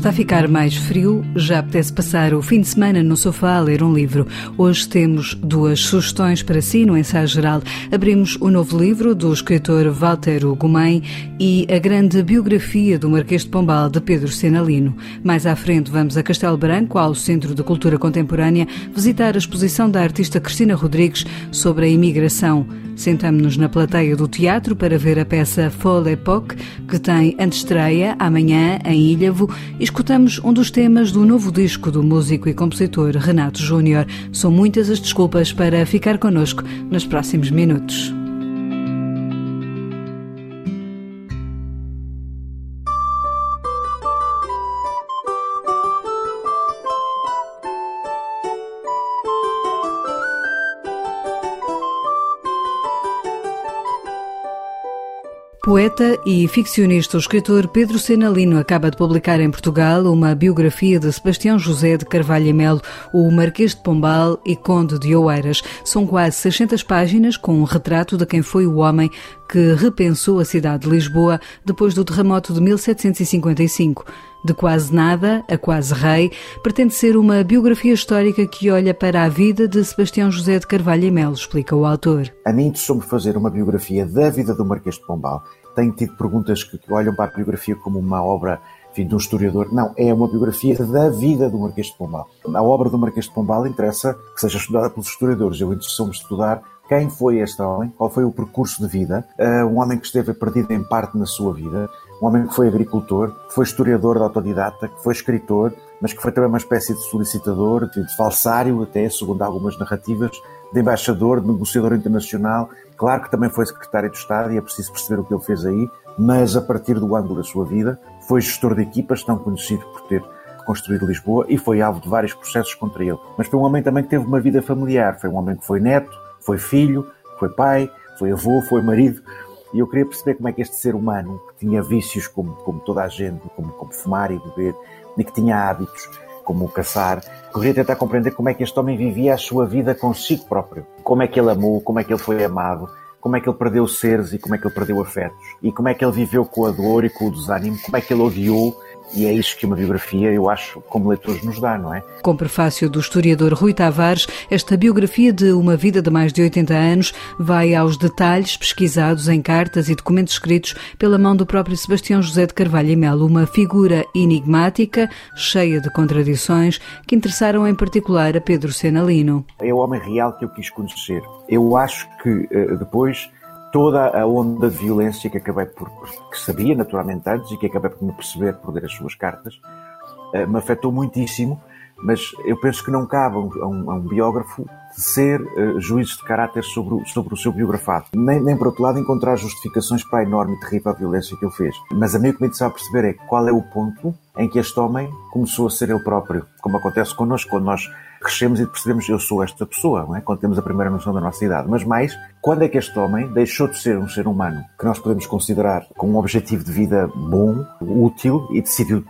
está a ficar mais frio, já apetece passar o fim de semana no sofá a ler um livro. Hoje temos duas sugestões para si no ensaio geral. Abrimos o novo livro do escritor Walter Ugumem e a grande biografia do Marquês de Pombal de Pedro Senalino. Mais à frente vamos a Castelo Branco, ao Centro de Cultura Contemporânea, visitar a exposição da artista Cristina Rodrigues sobre a imigração. Sentamos-nos na plateia do teatro para ver a peça Folle Époque, que tem antestreia amanhã em Ilhavo, e escutamos um dos temas do novo disco do músico e compositor Renato Júnior. São muitas as desculpas para ficar connosco nos próximos minutos. Poeta e ficcionista, o escritor Pedro Senalino acaba de publicar em Portugal uma biografia de Sebastião José de Carvalho e Melo, o Marquês de Pombal e Conde de Oeiras. São quase 600 páginas com um retrato de quem foi o homem que repensou a cidade de Lisboa depois do terremoto de 1755. De quase nada a quase rei, pretende ser uma biografia histórica que olha para a vida de Sebastião José de Carvalho e Melo, explica o autor. A mim interessou-me fazer uma biografia da vida do Marquês de Pombal tenho tido perguntas que, que olham para a biografia como uma obra enfim, de um historiador. Não, é uma biografia da vida do Marquês de Pombal. A obra do Marquês de Pombal interessa que seja estudada pelos historiadores. Eu interessou-me estudar quem foi este homem, qual foi o percurso de vida, uh, um homem que esteve perdido em parte na sua vida, um homem que foi agricultor, que foi historiador de autodidata, que foi escritor, mas que foi também uma espécie de solicitador, de falsário até, segundo algumas narrativas, de embaixador, de negociador internacional. Claro que também foi secretário de Estado e é preciso perceber o que ele fez aí, mas a partir do ângulo da sua vida, foi gestor de equipas, tão conhecido por ter construído Lisboa e foi alvo de vários processos contra ele. Mas foi um homem também que teve uma vida familiar, foi um homem que foi neto, foi filho, foi pai, foi avô, foi marido. E eu queria perceber como é que este ser humano, que tinha vícios como, como toda a gente, como, como fumar e beber, e que tinha hábitos, como o caçar. Queria tentar compreender como é que este homem vivia a sua vida consigo próprio. Como é que ele amou, como é que ele foi amado, como é que ele perdeu seres e como é que ele perdeu afetos. E como é que ele viveu com a dor e com o desânimo, como é que ele odiou e é isso que uma biografia, eu acho, como leitores nos dá, não é? Com prefácio do historiador Rui Tavares, esta biografia de uma vida de mais de 80 anos vai aos detalhes pesquisados em cartas e documentos escritos pela mão do próprio Sebastião José de Carvalho e Melo, uma figura enigmática, cheia de contradições, que interessaram em particular a Pedro Senalino. É o homem real que eu quis conhecer. Eu acho que eh, depois toda a onda de violência que acabei por, que sabia naturalmente antes e que acabei por me perceber por ler as suas cartas, uh, me afetou muitíssimo, mas eu penso que não cabe a um, a um biógrafo ser uh, juízo de caráter sobre o, sobre o seu biografado. Nem, nem, por outro lado, encontrar justificações para a enorme e terrível violência que ele fez. Mas a mim o que me interessava perceber é qual é o ponto em que este homem começou a ser ele próprio, como acontece connosco quando nós crescemos e percebemos eu sou esta pessoa, não é? quando temos a primeira noção da nossa idade. Mas mais, quando é que este homem deixou de ser um ser humano que nós podemos considerar com um objetivo de vida bom, útil e decidiu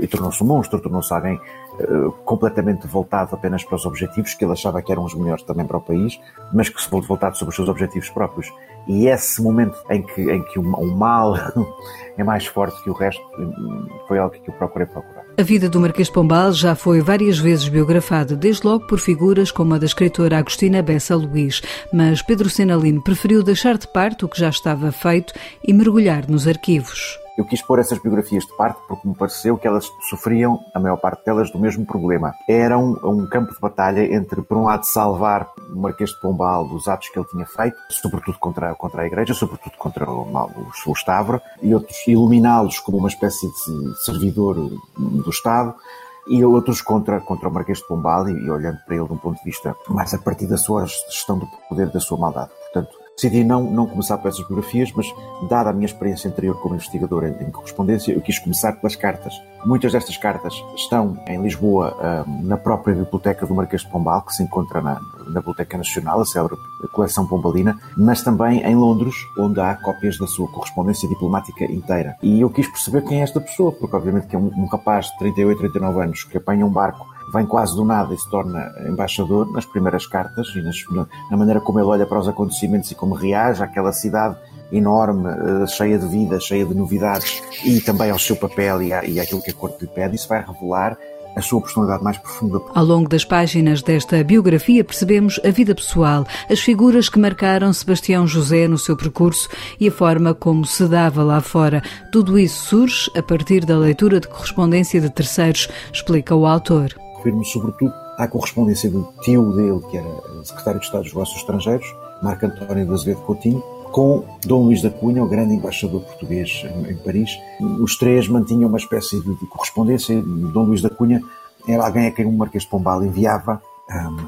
e tornou-se um monstro, tornou-se alguém uh, completamente voltado apenas para os objetivos que ele achava que eram os melhores também para o país, mas que se voltado sobre os seus objetivos próprios. E esse momento em que, em que o, o mal é mais forte que o resto foi algo que eu procurei procurar. A vida do Marquês de Pombal já foi várias vezes biografada, desde logo por figuras como a da escritora Agostina Bessa Luís, mas Pedro Senalino preferiu deixar de parte o que já estava feito e mergulhar nos arquivos. Eu quis pôr essas biografias de parte porque me pareceu que elas sofriam, a maior parte delas, do mesmo problema. Era um, campo de batalha entre, por um lado, salvar o Marquês de Pombal dos atos que ele tinha feito, sobretudo contra, contra a Igreja, sobretudo contra o, o, o Estado, e outros iluminá-los como uma espécie de servidor do Estado, e outros contra, contra o Marquês de Pombal, e, e olhando para ele de um ponto de vista mais a partir da sua gestão do poder, da sua maldade. Decidi não, não começar por essas biografias, mas, dada a minha experiência anterior como investigador em, em correspondência, eu quis começar pelas cartas. Muitas destas cartas estão em Lisboa, uh, na própria biblioteca do Marquês de Pombal, que se encontra na, na Biblioteca Nacional, a célebre coleção pombalina, mas também em Londres, onde há cópias da sua correspondência diplomática inteira. E eu quis perceber quem é esta pessoa, porque obviamente que é um, um rapaz de 38, 39 anos que apanha um barco vem quase do nada e se torna embaixador nas primeiras cartas e nas, na maneira como ele olha para os acontecimentos e como reage àquela cidade enorme, uh, cheia de vida, cheia de novidades e também ao seu papel e, à, e àquilo que a corte lhe pede, isso vai revelar a sua personalidade mais profunda. Ao longo das páginas desta biografia percebemos a vida pessoal, as figuras que marcaram Sebastião José no seu percurso e a forma como se dava lá fora. Tudo isso surge a partir da leitura de correspondência de terceiros, explica o autor. Refiro-me sobretudo à correspondência do tio dele, que era secretário de Estado dos Negócios Estrangeiros, Marco António de Azevedo Coutinho, com Dom Luís da Cunha, o grande embaixador português em, Paris. Os três mantinham uma espécie de, correspondência. Dom Luís da Cunha era alguém a quem o Marquês de Pombal enviava,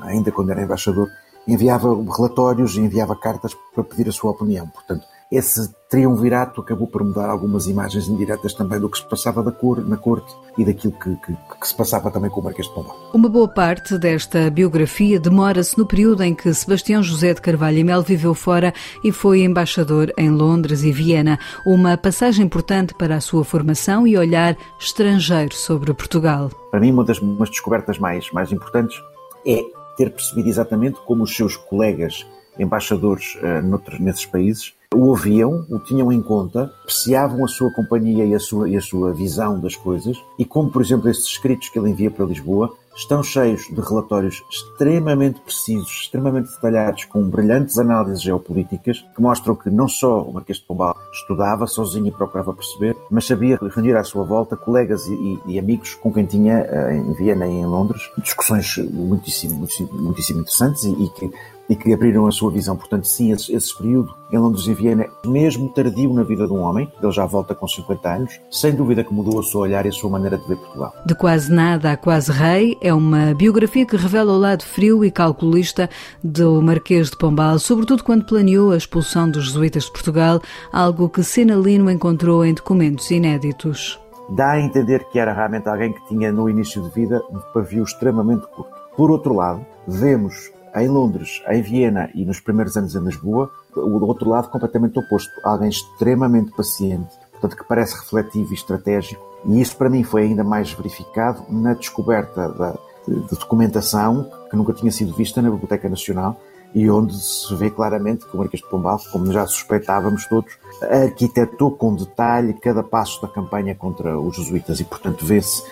ainda quando era embaixador, enviava relatórios e enviava cartas para pedir a sua opinião. Portanto, esse triunvirato acabou por mudar algumas imagens indiretas também do que se passava da cor, na corte e daquilo que, que, que, se passava também com o Marquês de Pombal. Uma boa parte desta biografia demora-se no período em que Sebastião José de Carvalho e Mel viveu fora e foi embaixador em Londres e Viena, uma passagem importante para a sua formação e olhar estrangeiro sobre Portugal. Para mim, uma das umas descobertas mais, mais importantes é ter percebido exatamente como os seus colegas embaixadores uh, noutros, nesses países o ouviam, o tinham em conta, apreciavam a sua companhia e a sua, e a sua visão das coisas, e como, por exemplo, estes escritos que ele envia para Lisboa, estão cheios de relatórios extremamente precisos, extremamente detalhados, com brilhantes análises geopolíticas, que mostram que não só o Marquês de Pombal estudava sozinho e procurava perceber, mas sabia reunir à sua volta colegas e, e amigos com quem tinha eh, em Viena e em Londres discussões muitíssimo, muitíssimo, interessantes e, e que e que abriram a sua visão. Portanto, sim, esse, esse período em Londres e Viena, mesmo tardio na vida de um homem, ele já volta com 50 anos, sem dúvida que mudou o seu olhar e a sua maneira de ver Portugal. De quase nada a quase rei é uma biografia que revela o lado frio e calculista do Marquês de Pombal, sobretudo quando planeou a expulsão dos jesuítas de Portugal, algo que Senalino encontrou em documentos inéditos. Dá a entender que era realmente alguém que tinha no início de vida um pavio extremamente curto. Por outro lado, vemos em Londres, em Viena e nos primeiros anos em Lisboa, o outro lado completamente oposto. Alguém extremamente paciente, portanto, que parece refletivo e estratégico. E isso para mim foi ainda mais verificado na descoberta da, de, documentação que nunca tinha sido vista na Biblioteca Nacional e onde se vê claramente que o Marquês de Pombal, como já suspeitávamos todos, arquitetou com detalhe cada passo da campanha contra os jesuítas e, portanto, vê-se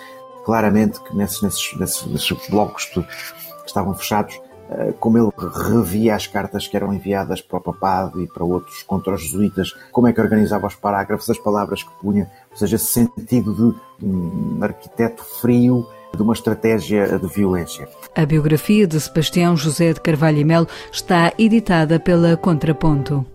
claramente que nesses, nesses, nesses, blocos que estavam fechados como ele revia as cartas que eram enviadas para o papado e para outros contra os jesuítas, como é que organizava os parágrafos, as palavras que punha, ou seja, esse sentido de um arquiteto frio, de uma estratégia de violência. A biografia de Sebastião José de Carvalho e Melo está editada pela Contraponto.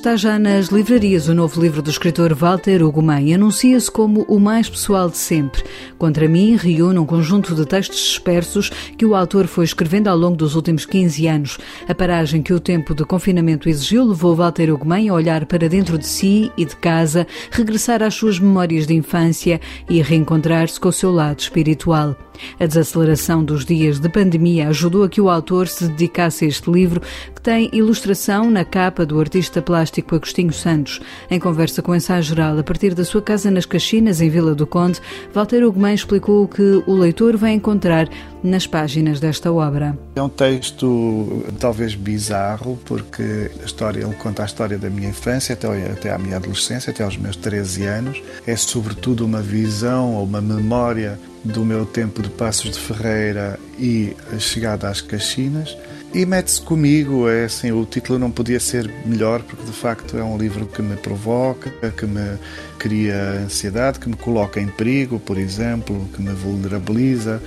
Está já nas livrarias o novo livro do escritor Walter Ugumem. Anuncia-se como o mais pessoal de sempre. Contra mim, reúne um conjunto de textos dispersos que o autor foi escrevendo ao longo dos últimos 15 anos. A paragem que o tempo de confinamento exigiu levou Walter Ugumem a olhar para dentro de si e de casa, regressar às suas memórias de infância e reencontrar-se com o seu lado espiritual. A desaceleração dos dias de pandemia ajudou a que o autor se dedicasse a este livro, que tem ilustração na capa do artista plástico Agostinho Santos. Em conversa com o Ensaio Geral, a partir da sua casa nas Caxinas, em Vila do Conde, Walter Ugumem explicou o que o leitor vai encontrar nas páginas desta obra. É um texto talvez bizarro, porque a história, ele conta a história da minha infância até, até à minha adolescência, até aos meus 13 anos. É sobretudo uma visão ou uma memória do meu tempo de Passos de Ferreira e a chegada às Caxinas. E mete-se comigo, é assim, o título não podia ser melhor, porque de facto é um livro que me provoca, que me cria ansiedade, que me coloca em perigo, por exemplo, que me vulnerabiliza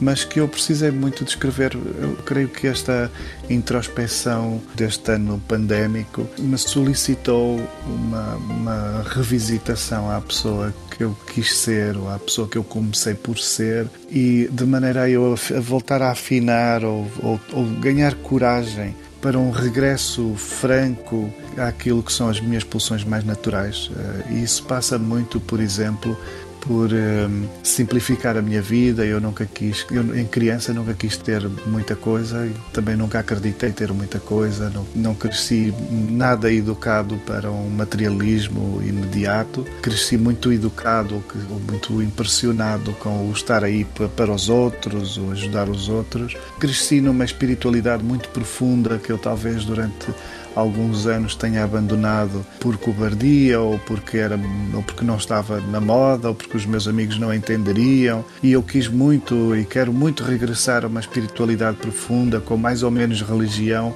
mas que eu precisei muito de escrever. Eu creio que esta introspecção deste ano pandémico me solicitou uma, uma revisitação à pessoa que eu quis ser, ou à pessoa que eu comecei por ser, e de maneira a eu a voltar a afinar ou, ou, ou ganhar coragem para um regresso franco àquilo que são as minhas pulsões mais naturais. Eh, e isso passa muito, por exemplo, por um, simplificar a minha vida. Eu nunca quis, eu, em criança nunca quis ter muita coisa também nunca acreditei ter muita coisa. Não, não cresci nada educado para um materialismo imediato. Cresci muito educado, muito impressionado com o estar aí para os outros, o ajudar os outros. Cresci numa espiritualidade muito profunda que eu talvez durante alguns anos tenha abandonado por cobardia ou porque era ou porque não estava na moda ou porque os meus amigos não entenderiam e eu quis muito e quero muito regressar a uma espiritualidade profunda com mais ou menos religião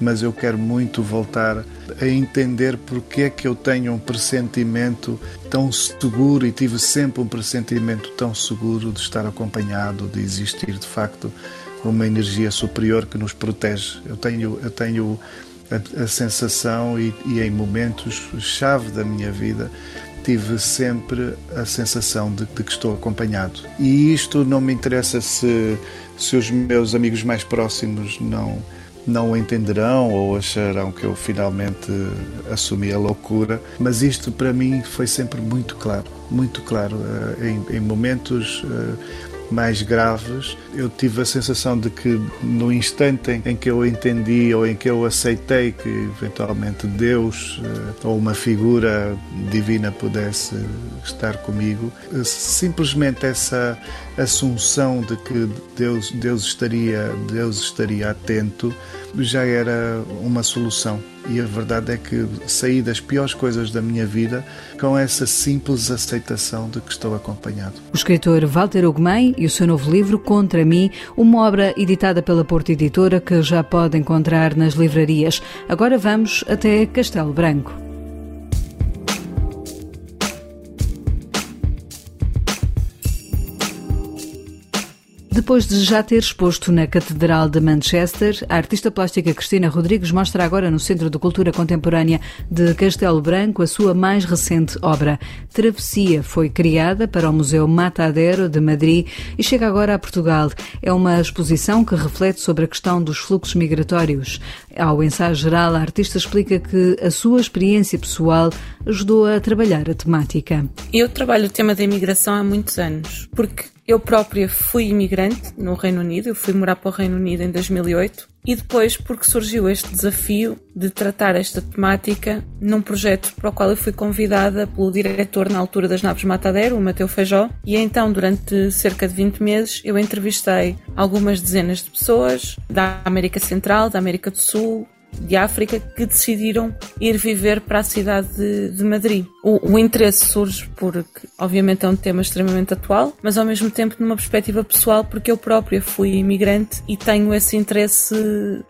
mas eu quero muito voltar a entender porque é que eu tenho um pressentimento tão seguro e tive sempre um pressentimento tão seguro de estar acompanhado, de existir de facto uma energia superior que nos protege. Eu tenho, eu tenho a, sensação e, e em momentos chave da minha vida tive sempre a sensação de, de, que estou acompanhado. E isto não me interessa se, se os meus amigos mais próximos não, não entenderão ou acharão que eu finalmente assumi a loucura, mas isto para mim foi sempre muito claro, muito claro. Eh, em, em momentos eh, mais graves, eu tive a sensação de que no instante em que eu entendi ou em que eu aceitei que eventualmente Deus eh, ou uma figura divina pudesse estar comigo, eh, simplesmente essa assunção de que Deus, Deus estaria, Deus estaria atento já era uma solução. E a verdade é que saí das piores coisas da minha vida com essa simples aceitação de que estou acompanhado. O escritor Walter Ugumem e o seu novo livro Contra mim, uma obra editada pela Porta Editora que já pode encontrar nas livrarias. Agora vamos até Castelo Branco. Depois de já ter exposto na Catedral de Manchester, a artista plástica Cristina Rodrigues mostra agora no Centro de Cultura Contemporânea de Castelo Branco a sua mais recente obra. Travessia foi criada para o Museu Matadero de Madrid e chega agora a Portugal. É uma exposição que reflete sobre a questão dos fluxos migratórios. Ao ensaio geral, a artista explica que a sua experiência pessoal ajudou a trabalhar a temática. Eu trabalho o tema da imigração há muitos anos, porque eu própria fui imigrante no Reino Unido, eu fui morar para o Reino Unido em 2008 e depois porque surgiu este desafio de tratar esta temática num projeto para o qual eu fui convidada pelo diretor na altura das Naves Matadero, o Mateu Feijó, e então durante cerca de 20 meses eu entrevistei algumas dezenas de pessoas da América Central, da América do Sul, de África que decidiram ir viver para a cidade de, de Madrid. O, o, interesse surge porque, obviamente, é um tema extremamente atual, mas ao mesmo tempo numa perspectiva pessoal, porque eu própria fui imigrante e tenho esse interesse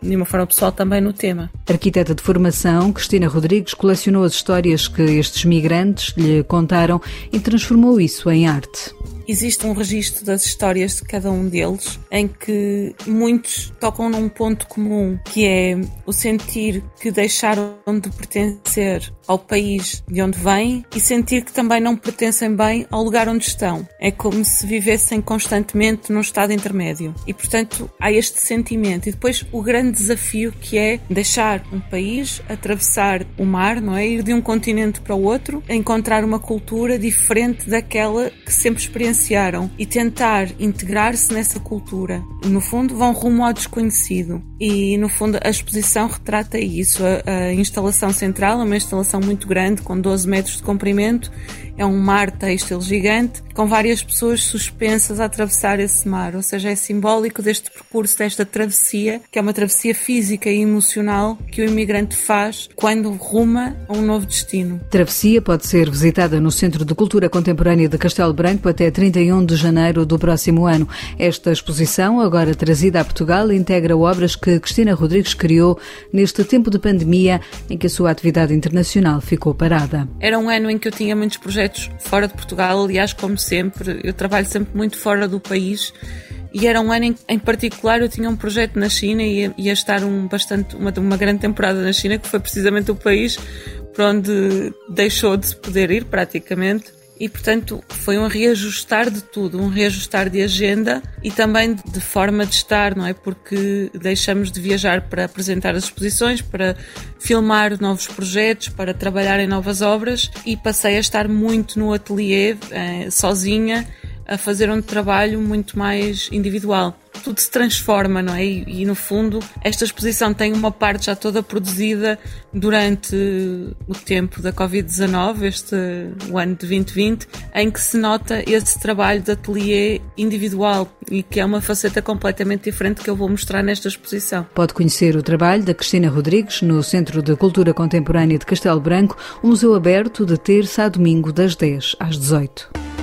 de uma forma pessoal também no tema. Arquiteta de formação, Cristina Rodrigues colecionou as histórias que estes migrantes lhe contaram e transformou isso em arte existe um registro das histórias de cada um deles, em que muitos tocam num ponto comum, que é o sentir que deixaram de pertencer ao país de onde vêm e sentir que também não pertencem bem ao lugar onde estão. É como se vivessem constantemente num estado intermédio. E, portanto, há este sentimento. E depois o grande desafio que é deixar um país, atravessar o mar, não é? Ir de um continente para o outro, encontrar uma cultura diferente daquela que sempre experienciaram e tentar integrar-se nessa cultura. No fundo, vão rumo ao desconhecido. E, no fundo, a exposição retrata isso. A, a instalação central é uma instalação muito grande, com 12 metros de comprimento. É um mar têxtil gigante, com várias pessoas suspensas a atravessar esse mar. Ou seja, é simbólico deste percurso, desta travessia, que é uma travessia física e emocional que o imigrante faz quando ruma a um novo destino. Travessia pode ser visitada no Centro de Cultura Contemporânea de Castelo Branco até 31 de janeiro do próximo ano. Esta exposição, agora trazida a Portugal, integra obras que Cristina Rodrigues criou neste tempo de pandemia em que a sua atividade internacional internacional ficou parada. Era um ano em que eu tinha muitos projetos fora de Portugal, aliás, como sempre, eu trabalho sempre muito fora do país. E era um ano em, em particular eu tinha um projeto na China e ia, ia estar um bastante, uma, uma grande temporada na China, que foi precisamente o país para onde deixou de se poder ir praticamente e, portanto, foi um reajustar de tudo, um reajustar de agenda e também de forma de estar, não é? Porque deixamos de viajar para apresentar as exposições, para filmar novos projetos, para trabalhar em novas obras e passei a estar muito no ateliê, eh, sozinha, a fazer um trabalho muito mais individual tudo se transforma, não é? E, e, no fundo, esta exposição tem uma parte já toda produzida durante o tempo da Covid-19, este o ano de 2020, em que se nota esse trabalho de ateliê individual e que é uma faceta completamente diferente que eu vou mostrar nesta exposição. Pode conhecer o trabalho da Cristina Rodrigues no Centro de Cultura Contemporânea de Castelo Branco, um museu aberto de terça a domingo das 10 às 18.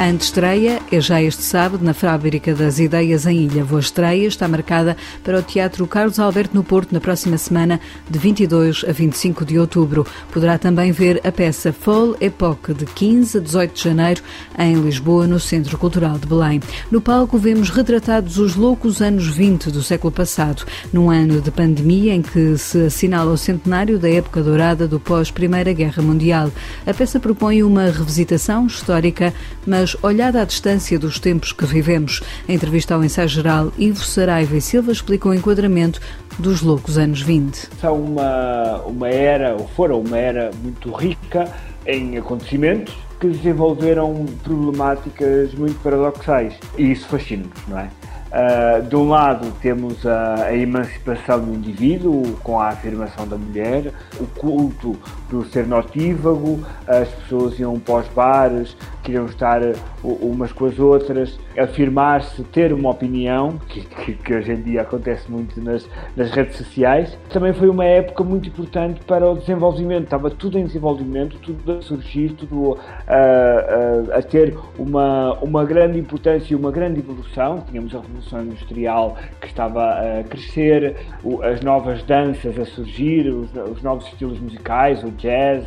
A antestreia é já este sábado na Fábrica das Ideias em Ilha. A estreia está marcada para o Teatro Carlos Alberto no Porto na próxima semana, de 22 a 25 de outubro. Poderá também ver a peça Fall Epoque, de 15 a 18 de janeiro, em Lisboa, no Centro Cultural de Belém. No palco vemos retratados os loucos anos 20 do século passado, num ano de pandemia em que se assinala o centenário da época dourada do pós-Primeira Guerra Mundial. A peça propõe uma revisitação histórica, mas mas olhada à distância dos tempos que vivemos. Em entrevista ao ensaio geral, Ivo Saraiva e Silva explica o enquadramento dos loucos anos 20. São uma, uma era, ou foram uma era muito rica em acontecimentos que desenvolveram problemáticas muito paradoxais. E isso fascina-nos, não é? Uh, de um lado temos a, a, emancipação do indivíduo com a afirmação da mulher, o culto do ser notívago, as pessoas iam para os bares, queriam estar umas com as outras, afirmar-se, ter uma opinião, que, que, que, hoje em dia acontece muito nas, nas redes sociais. Também foi uma época muito importante para o desenvolvimento, estava tudo em desenvolvimento, tudo a surgir, tudo a, a, a ter uma, uma grande importância e uma grande evolução. Tínhamos a Revolução Industrial que estava a crescer, as novas danças a surgir, os, os novos estilos musicais, o jazz,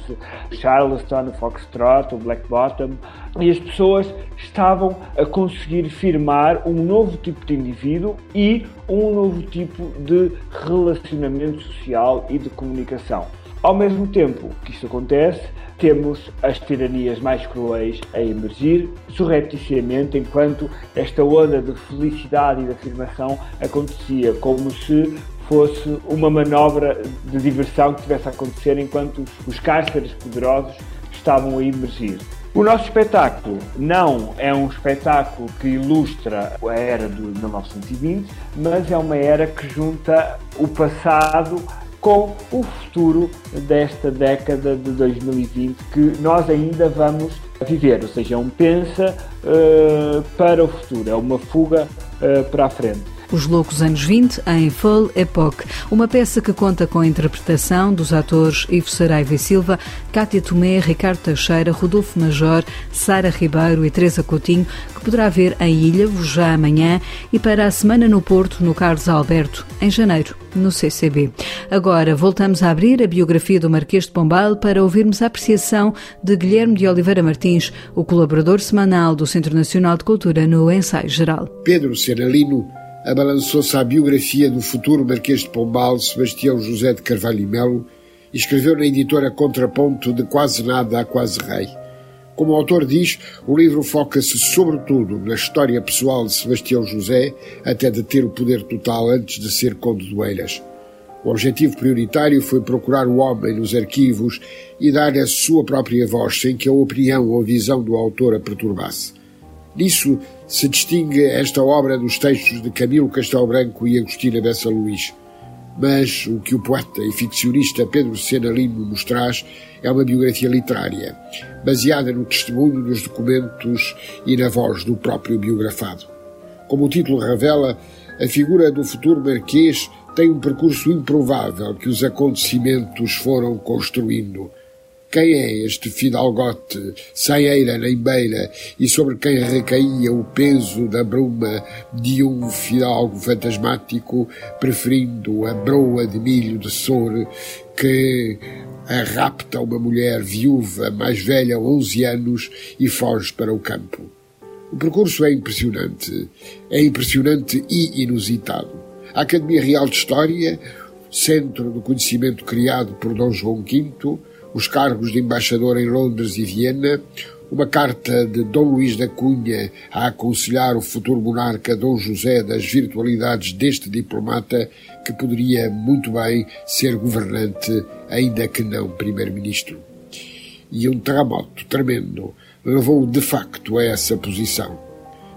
charleston, foxtrot, o black bottom, e as pessoas estavam a conseguir firmar um novo tipo de indivíduo e um novo tipo de relacionamento social e de comunicação. Ao mesmo tempo que isto acontece, temos as tiranias mais cruéis a emergir surrepticiamente, enquanto esta onda de felicidade e de afirmação acontecia como se fosse uma manobra de diversão que estivesse a acontecer enquanto os cárceres poderosos estavam a emergir. O nosso espetáculo não é um espetáculo que ilustra a era de 1920, mas é uma era que junta o passado com o futuro desta década de 2020 que nós ainda vamos viver, ou seja, é um pensa uh, para o futuro, é uma fuga uh, para a frente. Os Loucos Anos 20 em Full Epoch, uma peça que conta com a interpretação dos atores Ivo Saraiva e Silva, Cátia Tomé, Ricardo Teixeira, Rodolfo Major, Sara Ribeiro e Teresa Coutinho, que poderá ver em Ilhavo já amanhã e para a semana no Porto, no Carlos Alberto, em janeiro, no CCB. Agora voltamos a abrir a biografia do Marquês de Pombal para ouvirmos a apreciação de Guilherme de Oliveira Martins, o colaborador semanal do Centro Nacional de Cultura no Ensaio Geral. Pedro Seralino abalançou-se à biografia do futuro Marquês de Pombal, Sebastião José de Carvalho e Melo, e escreveu na editora Contraponto de Quase Nada a Quase Rei. Como o autor diz, o livro foca-se sobretudo na história pessoal de Sebastião José, até de ter o poder total antes de ser Conde do Eiras. O objetivo prioritário foi procurar o homem nos arquivos e dar a sua própria voz, sem que a opinião ou a visão do autor a perturbasse. Nisso se distingue esta obra dos textos de Camilo Castelo Branco e Agostina Bessa Luís. Mas o que o poeta e ficcionista Pedro Sena Lima nos traz é uma biografia literária, baseada no testemunho nos documentos e na voz do próprio biografado. Como o título revela, a figura do futuro marquês tem um percurso improvável que os acontecimentos foram construindo quem é este fidalgote, sem eira nem beira, e sobre quem recaía o peso da bruma de um fidalgo fantasmático, preferindo a broa de milho de sor que rapta uma mulher viúva mais velha, 11 anos, e foge para o campo. O percurso é impressionante. É impressionante e inusitado. A Academia Real de História, centro do conhecimento criado por Dom João V, os cargos de embaixador em Londres e Viena, uma carta de Dom Luís da Cunha a aconselhar o futuro monarca Dom José das virtualidades deste diplomata que poderia muito bem ser governante, ainda que não primeiro-ministro. E um terremoto tremendo levou-o de facto a essa posição.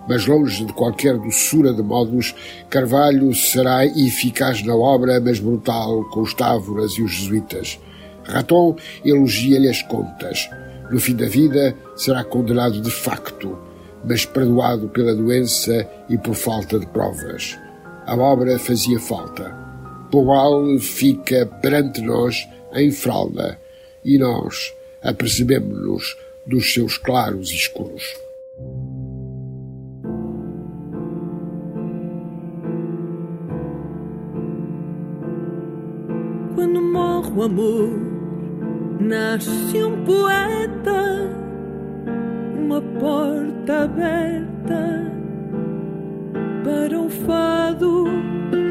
Mas longe de qualquer doçura de modos, Carvalho será eficaz na obra, mas brutal com os távoras e os jesuítas. Raton elogia-lhe as contas. No fim da vida, será condenado de facto, mas perdoado pela doença e por falta de provas. A obra fazia falta. Poal fica perante nós em fralda e nós apercebemos-nos dos seus claros e escuros. Quando morre o amor, nasce um poeta, uma porta aberta para um fado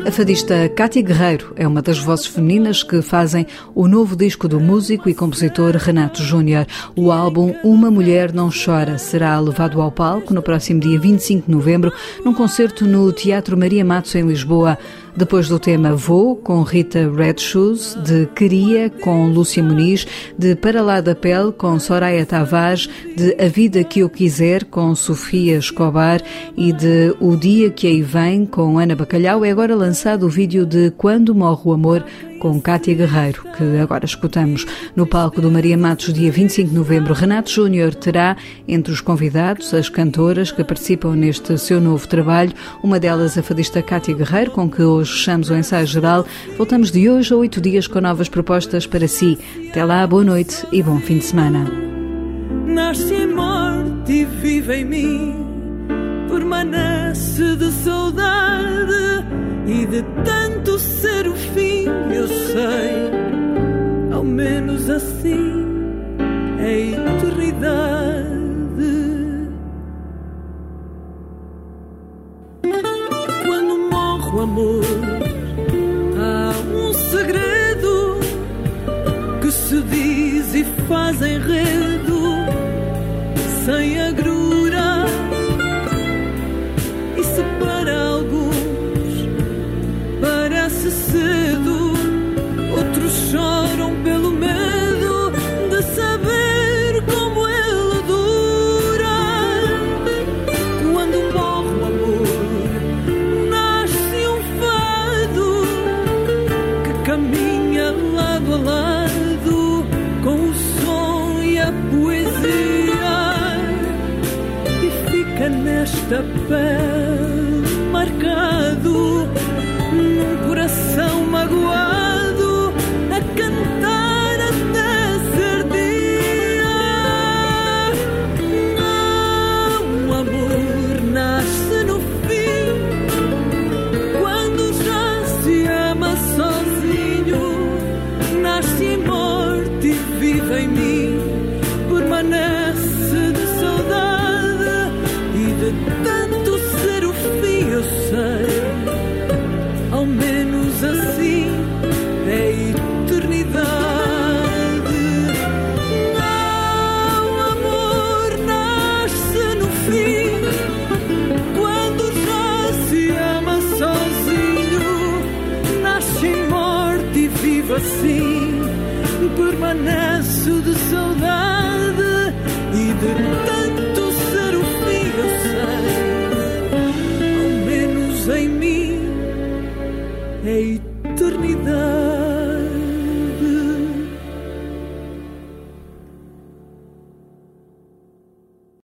a fadista Cátia Guerreiro é uma das vozes femininas que fazem o novo disco do músico e compositor Renato Júnior. O álbum Uma Mulher Não Chora será levado ao palco no próximo dia 25 de novembro, num concerto no Teatro Maria Matos, em Lisboa. Depois do tema Vou, com Rita Red Shoes, de Queria, com Lúcia Muniz, de Para Lá da Pele, com Soraya Tavares, de A Vida Que Eu Quiser, com Sofia Escobar e de O Dia Que Aí Vem, com Ana Bacalhau, é agora lançado o vídeo de Quando Morre o Amor, com Cátia Guerreiro, que agora escutamos no palco do Maria Matos, dia 25 de novembro. Renato Júnior terá entre os convidados as cantoras que participam neste seu novo trabalho, uma delas a fadista Cátia Guerreiro, com que hoje fechamos o ensaio geral. Voltamos de hoje a oito dias com novas propostas para si. Até lá, boa noite e bom fim de semana. Nasce morte e vive em mim, permanece de saudade e de tanto ser eu sei, ao menos assim é eternidade. Quando morre o amor, há um segredo que se diz e faz enredo